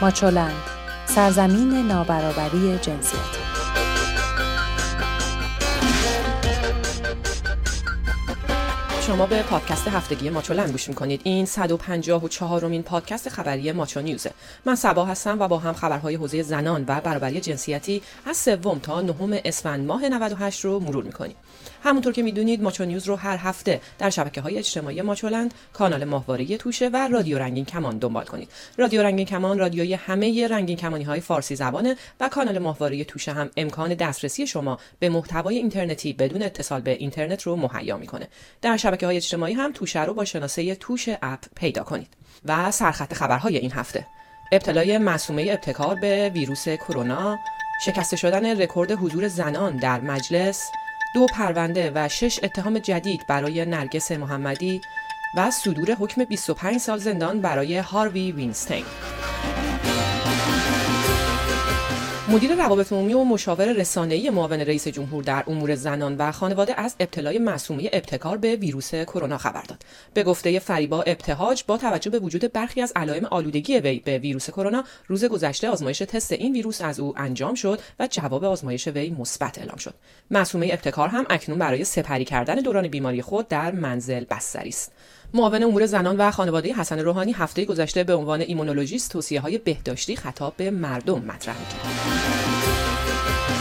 ماچولند سرزمین نابرابری جنسیتی شما به پادکست هفتگی ماچولند گوش می‌کنید. این 154 مین پادکست خبری ماچو نیوزه. من سبا هستم و با هم خبرهای حوزه زنان و برابری جنسیتی از سوم تا نهم اسفند ماه 98 رو مرور می‌کنیم. همونطور که می‌دونید ماچو نیوز رو هر هفته در شبکه های اجتماعی ماچولند کانال ماهواره توشه و رادیو رنگین کمان دنبال کنید. رادیو رنگین کمان رادیوی همه رنگین کمانی های فارسی زبانه و کانال ماهواره توشه هم امکان دسترسی شما به محتوای اینترنتی بدون اتصال به اینترنت رو مهیا می‌کنه. در شبکه های اجتماعی هم توشه رو با شناسه توش اپ پیدا کنید و سرخط خبرهای این هفته. ابتلای معصومه ابتکار به ویروس کرونا شکسته شدن رکورد حضور زنان در مجلس دو پرونده و شش اتهام جدید برای نرگس محمدی و صدور حکم 25 سال زندان برای هاروی وینستین. مدیر روابط عمومی و مشاور رسانه‌ای معاون رئیس جمهور در امور زنان و خانواده از ابتلای معصومه ابتکار به ویروس کرونا خبر داد. به گفته فریبا ابتهاج با توجه به وجود برخی از علائم آلودگی وی به ویروس کرونا روز گذشته آزمایش تست این ویروس از او انجام شد و جواب آزمایش وی مثبت اعلام شد. معصومه ابتکار هم اکنون برای سپری کردن دوران بیماری خود در منزل بستری است. معاون امور زنان و خانواده حسن روحانی هفته گذشته به عنوان ایمونولوژیست توصیه های بهداشتی خطاب به مردم مطرح کرد.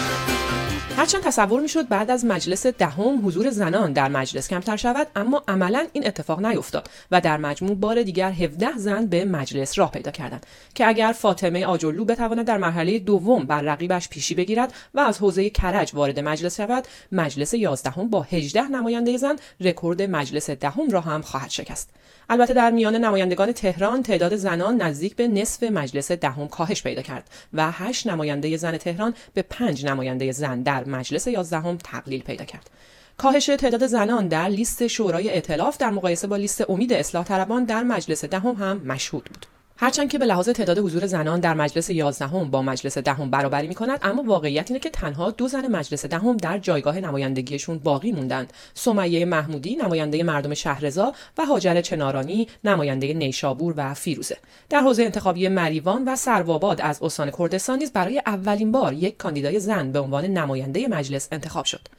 هرچند تصور می‌شد بعد از مجلس دهم حضور زنان در مجلس کمتر شود اما عملا این اتفاق نیفتاد و در مجموع بار دیگر 17 زن به مجلس راه پیدا کردند که اگر فاطمه آجرلو بتواند در مرحله دوم بر رقیبش پیشی بگیرد و از حوزه کرج وارد مجلس شود مجلس 11 با 18 نماینده زن رکورد مجلس دهم را هم خواهد شکست. البته در میان نمایندگان تهران تعداد زنان نزدیک به نصف مجلس دهم کاهش پیدا کرد و هشت نماینده زن تهران به پنج نماینده زن در مجلس یازدهم تقلیل پیدا کرد. کاهش تعداد زنان در لیست شورای ائتلاف در مقایسه با لیست امید اصلاح طلبان در مجلس دهم هم مشهود بود. هرچند که به لحاظ تعداد حضور زنان در مجلس 11 با مجلس دهم برابری می کند اما واقعیت اینه که تنها دو زن مجلس دهم در جایگاه نمایندگیشون باقی موندند سمیه محمودی نماینده مردم شهرزا و هاجر چنارانی نماینده نیشابور و فیروزه. در حوزه انتخابی مریوان و سرواباد از استان کردستان نیز برای اولین بار یک کاندیدای زن به عنوان نماینده مجلس انتخاب شد.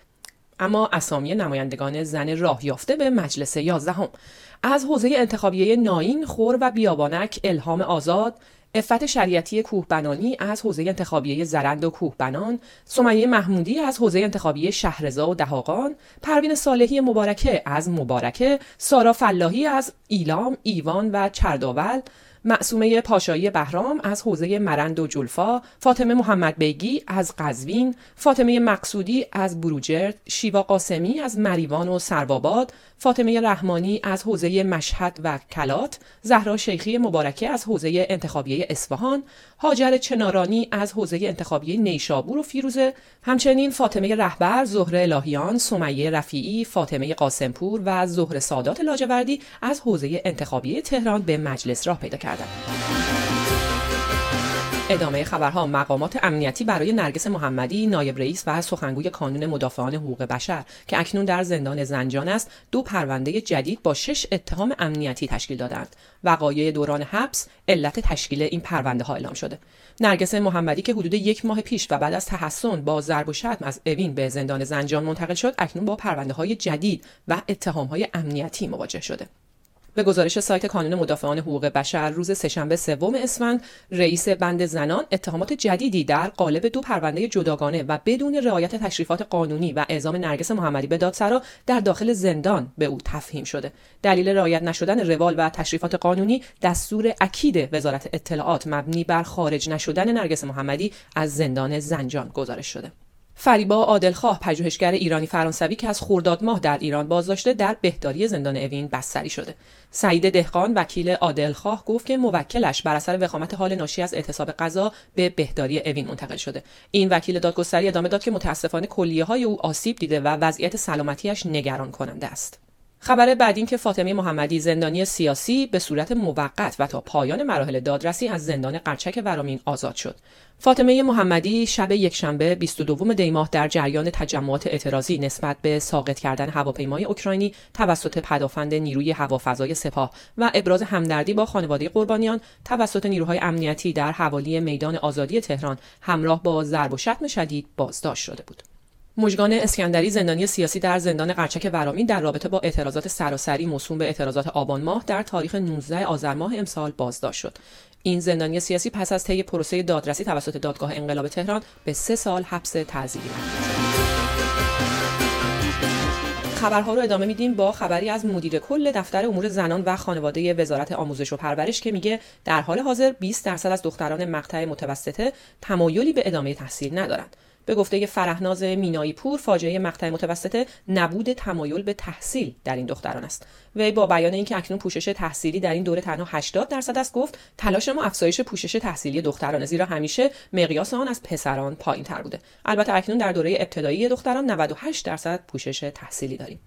اما اسامی نمایندگان زن راه یافته به مجلس یازدهم. از حوزه انتخابیه ناین خور و بیابانک الهام آزاد افت شریعتی کوهبنانی از حوزه انتخابیه زرند و کوهبنان، سمیه محمودی از حوزه انتخابیه شهرزا و دهاقان، پروین صالحی مبارکه از مبارکه، سارا فلاحی از ایلام، ایوان و چرداول، معصومه پاشایی بهرام از حوزه مرند و جلفا، فاطمه محمد بیگی از قزوین، فاطمه مقصودی از بروجرد، شیوا قاسمی از مریوان و سرواباد، فاطمه رحمانی از حوزه مشهد و کلات، زهرا شیخی مبارکه از حوزه انتخابیه اصفهان، هاجر چنارانی از حوزه انتخابیه نیشابور و فیروزه، همچنین فاطمه رهبر، زهره الهیان، سمیه رفیعی، فاطمه قاسمپور و زهره سادات لاجوردی از حوزه انتخابیه تهران به مجلس راه پیدا کردند. ادامه خبرها مقامات امنیتی برای نرگس محمدی نایب رئیس و سخنگوی کانون مدافعان حقوق بشر که اکنون در زندان زنجان است دو پرونده جدید با شش اتهام امنیتی تشکیل دادند. وقایع دوران حبس علت تشکیل این پرونده ها اعلام شده. نرگس محمدی که حدود یک ماه پیش و بعد از تحسن با ضرب و شتم از اوین به زندان زنجان منتقل شد اکنون با پرونده های جدید و اتهام های امنیتی مواجه شده. به گزارش سایت کانون مدافعان حقوق بشر روز سهشنبه سوم اسفند رئیس بند زنان اتهامات جدیدی در قالب دو پرونده جداگانه و بدون رعایت تشریفات قانونی و اعزام نرگس محمدی به دادسرا در داخل زندان به او تفهیم شده. دلیل رعایت نشدن روال و تشریفات قانونی دستور اکید وزارت اطلاعات مبنی بر خارج نشدن نرگس محمدی از زندان زنجان گزارش شده. فریبا عادلخواه پژوهشگر ایرانی فرانسوی که از خرداد ماه در ایران بازداشته در بهداری زندان اوین بستری شده. سعید دهقان وکیل عادلخواه گفت که موکلش بر اثر وخامت حال ناشی از اعتصاب غذا به بهداری اوین منتقل شده. این وکیل دادگستری ادامه داد که متاسفانه کلیه های او آسیب دیده و وضعیت سلامتیش نگران کننده است. خبر بعد این که فاطمه محمدی زندانی سیاسی به صورت موقت و تا پایان مراحل دادرسی از زندان قرچک ورامین آزاد شد. فاطمه محمدی شب یکشنبه 22 دی ماه در جریان تجمعات اعتراضی نسبت به ساقط کردن هواپیمای اوکراینی توسط پدافند نیروی هوافضای سپاه و ابراز همدردی با خانواده قربانیان توسط نیروهای امنیتی در حوالی میدان آزادی تهران همراه با ضرب و شتم شدید بازداشت شده بود. مژگان اسکندری زندانی سیاسی در زندان قرچک ورامین در رابطه با اعتراضات سراسری موسوم به اعتراضات آبان ماه در تاریخ 19 آذر ماه امسال بازداشت شد این زندانی سیاسی پس از طی پروسه دادرسی توسط دادگاه انقلاب تهران به سه سال حبس تعزیری خبرها رو ادامه میدیم با خبری از مدیر کل دفتر امور زنان و خانواده وزارت آموزش و پرورش که میگه در حال حاضر 20 درصد از دختران مقطع متوسطه تمایلی به ادامه تحصیل ندارند. به گفته فرهناز مینایی پور فاجعه مقطع متوسطه نبود تمایل به تحصیل در این دختران است. وی با بیان اینکه اکنون پوشش تحصیلی در این دوره تنها 80 درصد است گفت تلاش ما افزایش پوشش تحصیلی دختران زیرا همیشه مقیاس آن از پسران پایین تر بوده. البته اکنون در دوره ابتدایی دختران 98 درصد پوشش تحصیلی داریم.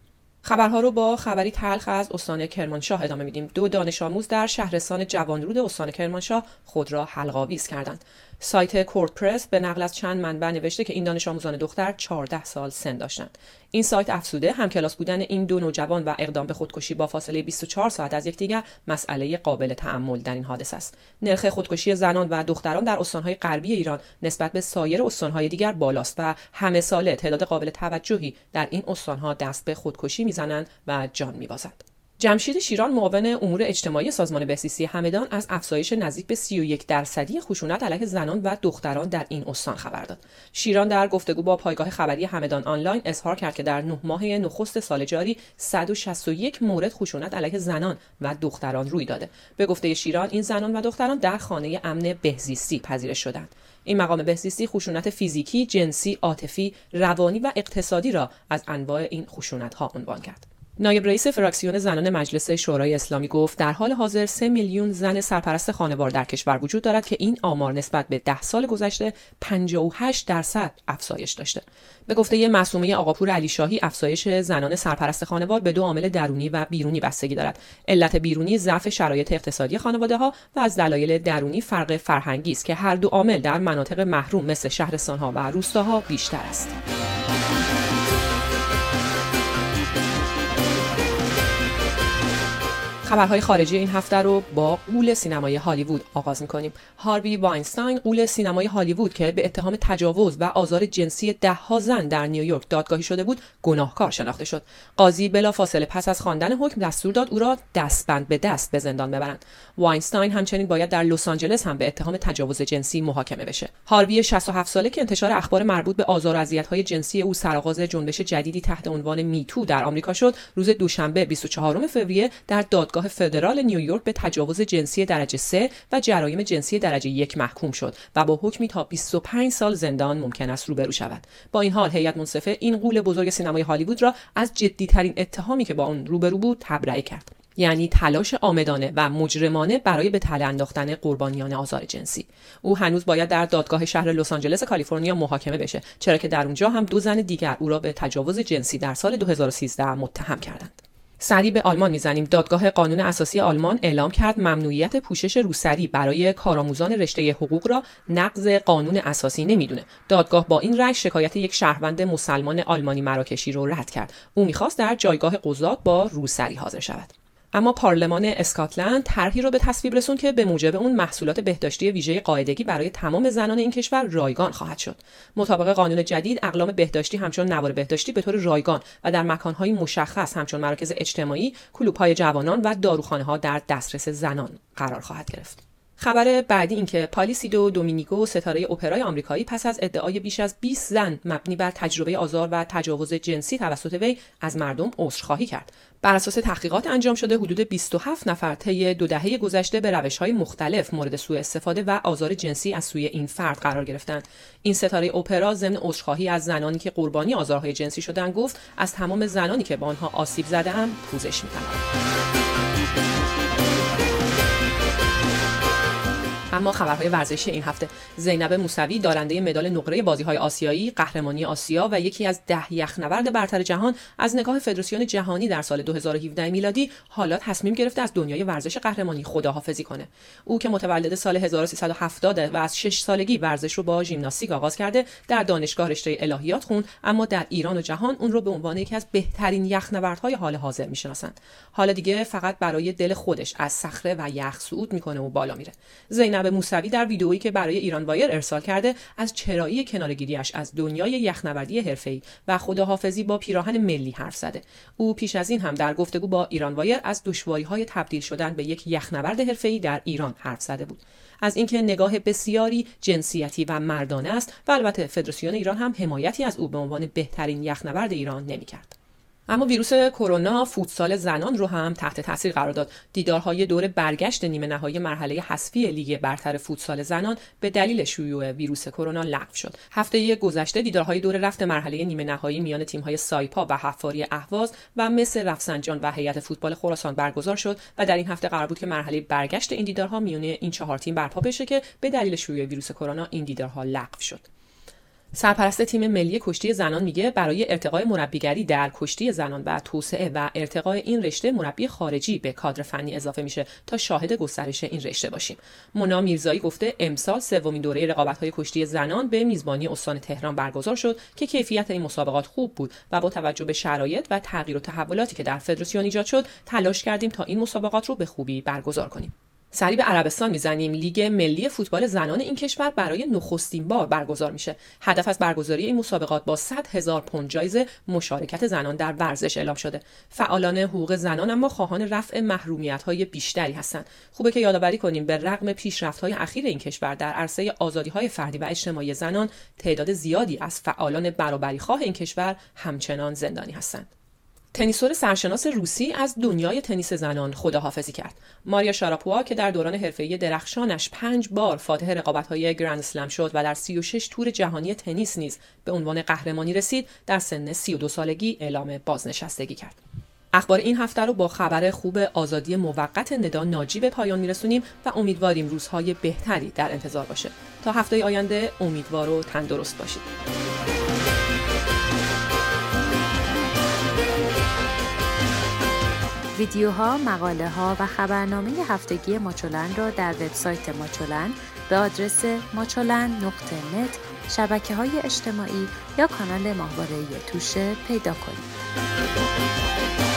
خبرها رو با خبری تلخ از استان کرمانشاه ادامه میدیم. دو دانش آموز در شهرستان جوانرود استان کرمانشاه خود را حلقاویز کردند. سایت کورت پرس به نقل از چند منبع نوشته که این دانش آموزان دختر 14 سال سن داشتند. این سایت افسوده همکلاس بودن این دو نوجوان و اقدام به خودکشی با فاصله 24 ساعت از یکدیگر مسئله قابل تأمل در این حادثه است. نرخ خودکشی زنان و دختران در استانهای غربی ایران نسبت به سایر استانهای دیگر بالاست و همه ساله تعداد قابل توجهی در این استانها دست به خودکشی می‌زنند و جان میبازند. جمشید شیران معاون امور اجتماعی سازمان بهزیستی همدان از افزایش نزدیک به 31 درصدی خشونت علیه زنان و دختران در این استان خبر داد. شیران در گفتگو با پایگاه خبری همدان آنلاین اظهار کرد که در نه ماه نخست سال جاری 161 مورد خشونت علیه زنان و دختران روی داده. به گفته شیران این زنان و دختران در خانه امن بهزیستی پذیرش شدند. این مقام بهزیستی خشونت فیزیکی، جنسی، عاطفی، روانی و اقتصادی را از انواع این خشونت ها عنوان کرد. نایب رئیس فراکسیون زنان مجلس شورای اسلامی گفت در حال حاضر 3 میلیون زن سرپرست خانوار در کشور وجود دارد که این آمار نسبت به 10 سال گذشته 58 درصد افزایش داشته. به گفته معصومه آقاپور علی شاهی افزایش زنان سرپرست خانوار به دو عامل درونی و بیرونی بستگی دارد. علت بیرونی ضعف شرایط اقتصادی خانواده ها و از دلایل درونی فرق فرهنگی است که هر دو عامل در مناطق محروم مثل شهرستان ها و روستاها بیشتر است. خبرهای خارجی این هفته رو با غول سینمای هالیوود آغاز می‌کنیم. هاروی واینستاین غول سینمای هالیوود که به اتهام تجاوز و آزار جنسی دهها زن در نیویورک دادگاهی شده بود گناهکار شناخته شد. قاضی بلافاصله پس از خواندن حکم دستور داد او را دستبند به دست به زندان ببرند. واینستاین همچنین باید در لس آنجلس هم به اتهام تجاوز جنسی محاکمه بشه. هاروی 67 ساله که انتشار اخبار مربوط به آزار و اذیت‌های جنسی او سرآغاز جنبش جدیدی تحت عنوان Me Too در آمریکا شد روز دوشنبه 24 فوریه در دادگاه دادگاه فدرال نیویورک به تجاوز جنسی درجه 3 و جرایم جنسی درجه یک محکوم شد و با حکمی تا 25 سال زندان ممکن است روبرو شود. با این حال هیئت منصفه این غول بزرگ سینمای هالیوود را از جدیترین اتهامی که با آن روبرو بود تبرئه کرد یعنی تلاش آمدانه و مجرمانه برای به تله انداختن قربانیان آزار جنسی. او هنوز باید در دادگاه شهر لس آنجلس کالیفرنیا محاکمه بشه چرا که در اونجا هم دو زن دیگر او را به تجاوز جنسی در سال 2013 متهم کردند. سری به آلمان می‌زنیم. دادگاه قانون اساسی آلمان اعلام کرد ممنوعیت پوشش روسری برای کارآموزان رشته حقوق را نقض قانون اساسی نمی‌دونه. دادگاه با این رأی شکایت یک شهروند مسلمان آلمانی مراکشی رو رد کرد. او می‌خواست در جایگاه قضات با روسری حاضر شود. اما پارلمان اسکاتلند طرحی را به تصویب رسون که به موجب اون محصولات بهداشتی ویژه قاعدگی برای تمام زنان این کشور رایگان خواهد شد. مطابق قانون جدید اقلام بهداشتی همچون نوار بهداشتی به طور رایگان و در مکانهای مشخص همچون مراکز اجتماعی کلوبهای جوانان و داروخانه ها در دسترس زنان قرار خواهد گرفت. خبر بعدی این که پالیسیدو دومینیگو ستاره اپرای آمریکایی پس از ادعای بیش از 20 زن مبنی بر تجربه آزار و تجاوز جنسی توسط وی از مردم عذرخواهی کرد. بر اساس تحقیقات انجام شده حدود 27 نفر طی دو دهه گذشته به روش‌های مختلف مورد سوء استفاده و آزار جنسی از سوی این فرد قرار گرفتند. این ستاره اپرا ضمن عذرخواهی از زنانی که قربانی آزارهای جنسی شدند گفت از تمام زنانی که به آنها آسیب زدهام پوزش می‌کنم اما خبرهای ورزشی این هفته. زینب موسوی دارنده مدال نقره بازی های آسیایی قهرمانی آسیا و یکی از ده یخنورد برتر جهان از نگاه فدراسیون جهانی در سال 2017 میلادی حالا تصمیم گرفته از دنیای ورزش قهرمانی خداحافظی کنه. او که متولد سال 1370 و از 6 سالگی ورزش رو با ژیمناستیک آغاز کرده در دانشگاه رشته الهیات خوند اما در ایران و جهان اون رو به عنوان یکی از بهترین یخنوردهای حال حاضر می‌شناسند. حالا دیگه فقط برای دل خودش از صخره و یخ صعود می‌کنه و بالا میره. زینب موسوی در ویدئویی که برای ایران وایر ارسال کرده از چرایی کنارگیریش از دنیای یخنوردی حرفه‌ای و خداحافظی با پیراهن ملی حرف زده. او پیش از این هم در گفتگو با ایران وایر از های تبدیل شدن به یک یخنورد حرفه‌ای در ایران حرف زده بود. از اینکه نگاه بسیاری جنسیتی و مردانه است و البته فدراسیون ایران هم حمایتی از او به عنوان بهترین یخنورد ایران نمی‌کرد. اما ویروس کرونا فوتسال زنان رو هم تحت تاثیر قرار داد. دیدارهای دور برگشت نیمه نهایی مرحله حذفی لیگ برتر فوتسال زنان به دلیل شیوع ویروس کرونا لغو شد. هفته گذشته دیدارهای دور رفت مرحله نیمه نهایی میان تیم‌های سایپا و حفاری اهواز و مثل رفسنجان و هیئت فوتبال خراسان برگزار شد و در این هفته قرار بود که مرحله برگشت این دیدارها میان این چهار تیم برپا بشه که به دلیل شیوع ویروس کرونا این دیدارها لغو شد. سرپرست تیم ملی کشتی زنان میگه برای ارتقای مربیگری در کشتی زنان و توسعه و ارتقای این رشته مربی خارجی به کادر فنی اضافه میشه تا شاهد گسترش این رشته باشیم. مونا میرزایی گفته امسال سومین دوره رقابت‌های کشتی زنان به میزبانی استان تهران برگزار شد که کیفیت این مسابقات خوب بود و با توجه به شرایط و تغییر و تحولاتی که در فدراسیون ایجاد شد تلاش کردیم تا این مسابقات رو به خوبی برگزار کنیم. سری به عربستان می‌زنیم. لیگ ملی فوتبال زنان این کشور برای نخستین بار برگزار میشه. هدف از برگزاری این مسابقات با 100 هزار پوند جایزه مشارکت زنان در ورزش اعلام شده. فعالان حقوق زنان اما خواهان رفع محرومیت های بیشتری هستند. خوبه که یادآوری کنیم به رغم پیشرفت های اخیر این کشور در عرصه آزادی های فردی و اجتماعی زنان تعداد زیادی از فعالان برابری خواه این کشور همچنان زندانی هستند. تنیسور سرشناس روسی از دنیای تنیس زنان خداحافظی کرد. ماریا شاراپوا که در دوران حرفه‌ای درخشانش پنج بار فاتح رقابت‌های گرند اسلم شد و در 36 تور جهانی تنیس نیز به عنوان قهرمانی رسید، در سن 32 سالگی اعلام بازنشستگی کرد. اخبار این هفته رو با خبر خوب آزادی موقت ندا ناجی به پایان میرسونیم و امیدواریم روزهای بهتری در انتظار باشه. تا هفته آینده امیدوار و تندرست باشید. ویدیوها، مقاله ها و خبرنامه هفتگی ماچولن را در وبسایت ماچولن به آدرس ماچولن نقطه شبکه های اجتماعی یا کانال ماهواره توشه پیدا کنید.